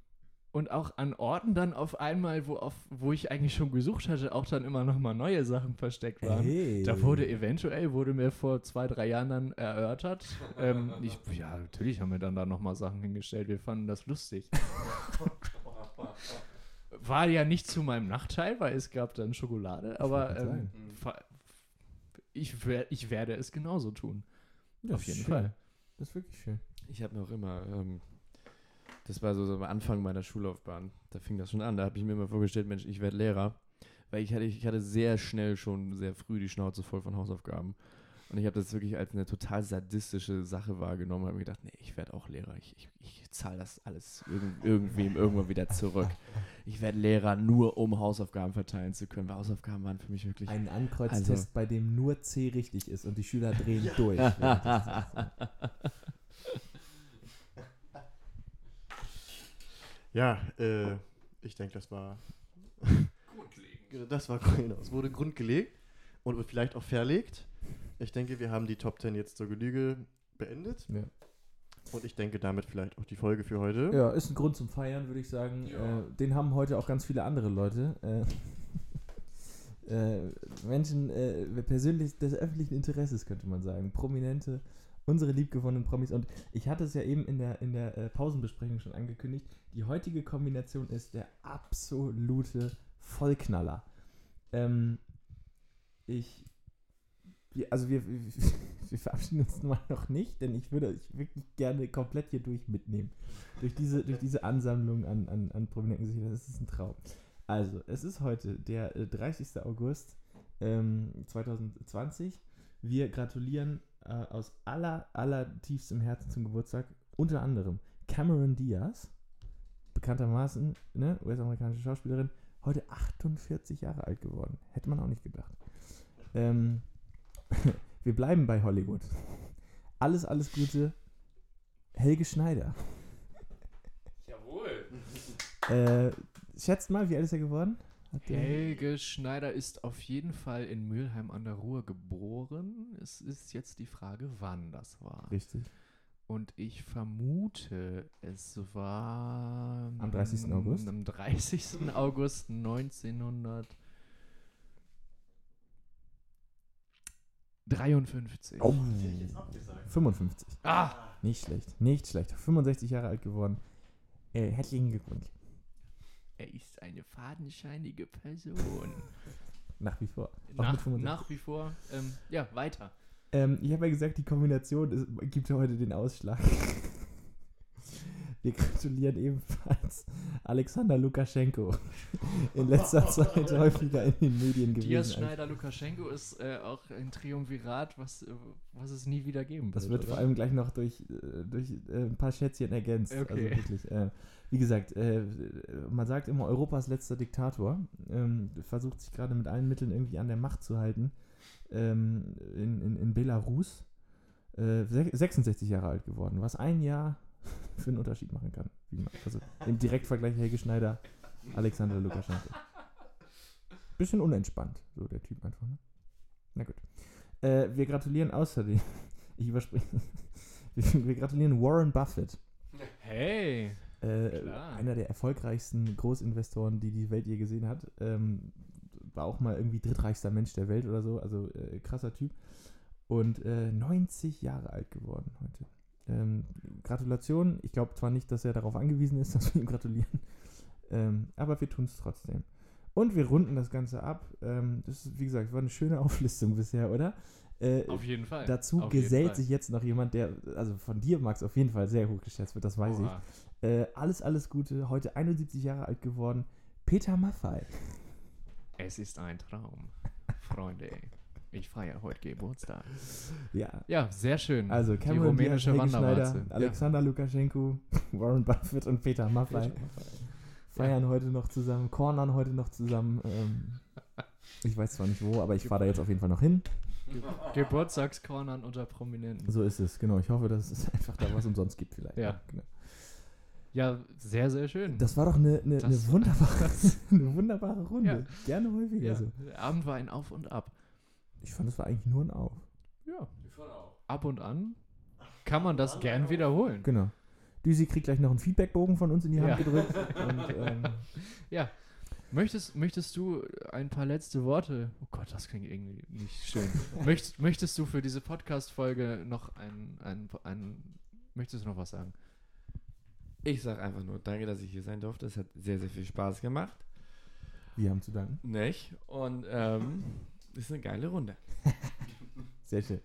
und auch an Orten dann auf einmal, wo, auf, wo ich eigentlich schon gesucht hatte, auch dann immer noch mal neue Sachen versteckt waren. Hey. Da wurde eventuell, wurde mir vor zwei, drei Jahren dann erörtert. ähm, ich, ja, natürlich haben wir dann da nochmal Sachen hingestellt. Wir fanden das lustig. War ja nicht zu meinem Nachteil, weil es gab dann Schokolade, aber ähm, ich, wer, ich werde es genauso tun. Ja, Auf jeden schön. Fall. Das ist wirklich schön. Ich habe noch immer, ähm, das war so, so am Anfang meiner Schullaufbahn, da fing das schon an, da habe ich mir immer vorgestellt, Mensch, ich werde Lehrer, weil ich hatte, ich hatte sehr schnell schon sehr früh die Schnauze voll von Hausaufgaben. Und ich habe das wirklich als eine total sadistische Sache wahrgenommen und habe mir gedacht, nee, ich werde auch Lehrer, ich, ich, ich zahle das alles irgend, irgendwem irgendwann wieder zurück. Ich werde Lehrer nur, um Hausaufgaben verteilen zu können, weil Hausaufgaben waren für mich wirklich Ein Ankreuztest, Also- bei dem nur C richtig ist und die Schüler drehen durch. des Tests. Ja, äh, ich denke, das war. Das war genau. Es wurde grundgelegt und vielleicht auch verlegt. Ich denke, wir haben die Top 10 jetzt zur Genüge beendet. Ja. Und ich denke damit vielleicht auch die Folge für heute. ja, ist ein Grund zum Feiern, würde ich sagen. Äh, den haben heute auch ganz viele andere Leute. Äh, äh, Menschen äh, persönlich des öffentlichen Interesses, könnte man sagen. Prominente, unsere liebgewonnenen Promis. Und ich hatte es ja eben in der, in der äh, Pausenbesprechung schon angekündigt. Die heutige Kombination ist der absolute Vollknaller. Ähm, ich. Wir, also wir, wir, wir verabschieden uns mal noch nicht, denn ich würde euch wirklich gerne komplett hier durch mitnehmen. Durch diese, durch diese Ansammlung an, an, an prominenten Gesichtern. Das ist ein Traum. Also, es ist heute der äh, 30. August ähm, 2020. Wir gratulieren äh, aus aller, aller tiefstem Herzen zum Geburtstag unter anderem Cameron Diaz, bekanntermaßen ne, US-amerikanische Schauspielerin, heute 48 Jahre alt geworden. Hätte man auch nicht gedacht. Ähm, wir bleiben bei Hollywood. Alles, alles Gute. Helge Schneider. Jawohl. Äh, schätzt mal, wie alt ist er geworden? Helge Schneider ist auf jeden Fall in Mülheim an der Ruhr geboren. Es ist jetzt die Frage, wann das war. Richtig. Und ich vermute, es war Am 30. August? Am 30. August 1953. Oh, 55. Ah! Nicht schlecht. Nicht schlecht. 65 Jahre alt geworden. Äh, herzlichen Glückwunsch. Er ist eine fadenscheinige Person. Nach wie vor. Nach, 65. nach wie vor. Ähm, ja, weiter. Ähm, ich habe ja gesagt, die Kombination ist, gibt heute den Ausschlag. Wir gratulieren ebenfalls Alexander Lukaschenko. In letzter Zeit häufiger in den Medien gewesen. Diaz als- Schneider Lukaschenko ist äh, auch ein Triumvirat, was, äh, was es nie wieder geben Das wird. wird vor oder? allem gleich noch durch, äh, durch äh, ein paar Schätzchen ergänzt. Also Okay. wirklich. Äh, wie gesagt, man sagt immer Europas letzter Diktator. Ähm, versucht sich gerade mit allen Mitteln irgendwie an der Macht zu halten. Ähm, in, in, in Belarus. Äh, se- 66 Jahre alt geworden, was ein Jahr für einen Unterschied machen kann. Wie man, also im Direktvergleich Helge Schneider, Alexander Lukaschenko. Bisschen unentspannt, so der Typ einfach. Ne? Na gut. Äh, wir gratulieren außerdem, ich überspringe, wir, wir gratulieren Warren Buffett, Hey! äh, einer der erfolgreichsten Großinvestoren, die die Welt je gesehen hat. Ähm, war auch mal irgendwie drittreichster Mensch der Welt oder so, also äh, krasser Typ. Und äh, 90 Jahre alt geworden heute. Ähm, Gratulation. Ich glaube zwar nicht, dass er darauf angewiesen ist, dass wir ihm gratulieren, ähm, aber wir tun es trotzdem. Und wir runden das Ganze ab. Ähm, das ist, wie gesagt, war eine schöne Auflistung bisher, oder? Äh, Auf jeden Fall. Dazu Auf gesellt sich jetzt noch jemand, der, also von dir, Max, auf jeden Fall sehr hoch geschätzt wird, das weiß Oha. ich. Äh, alles, alles Gute. Heute 71 Jahre alt geworden. Peter Maffei. Es ist ein Traum. Freunde, ich feiere heute Geburtstag. Ja. Ja, sehr schön. Also die Cameron Diaz, rumänische Wanderwarze. Alexander Lukaschenko, Warren Buffett und Peter Maffei feiern heute noch zusammen, cornern heute noch zusammen. Ähm, ich weiß zwar nicht wo, aber ich fahre da jetzt auf jeden Fall noch hin. Ja. Geburtstagskornern unter Prominenten. So ist es, genau. Ich hoffe, dass es einfach da was umsonst gibt vielleicht. Ja. Genau. Ja, sehr, sehr schön. Das war doch eine, eine, eine, wunderbare, eine wunderbare Runde. Ja. Gerne häufiger ja, so. der Abend war ein Auf und Ab. Ich fand, das war eigentlich nur ein Auf. Ja. Ab und an kann man das gern wiederholen. Genau. Düsi kriegt gleich noch einen Feedbackbogen von uns in die Hand Ja. gedrückt. Und, ähm, Ja. Möchtest, möchtest du ein paar letzte Worte? Oh Gott, das klingt irgendwie nicht schön. Möcht, möchtest du für diese Podcast-Folge noch ein, ein, ein. Möchtest du noch was sagen? Ich sage einfach nur, danke, dass ich hier sein durfte. Es hat sehr, sehr viel Spaß gemacht. wir haben zu danken. Nicht? Und ähm, ist eine geile Runde. Sehr schön.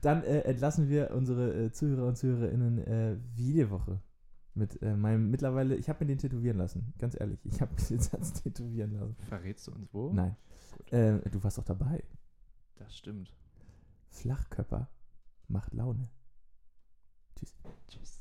Dann äh, entlassen wir unsere äh, Zuhörer und Zuhörerinnen äh, wie jede Woche mit äh, meinem mittlerweile, ich habe mir den tätowieren lassen, ganz ehrlich. Ich habe mir den Satz tätowieren lassen. Verrätst du uns wo? Nein. Äh, du warst doch dabei. Das stimmt. Flachkörper macht Laune. Tschüss. Tschüss.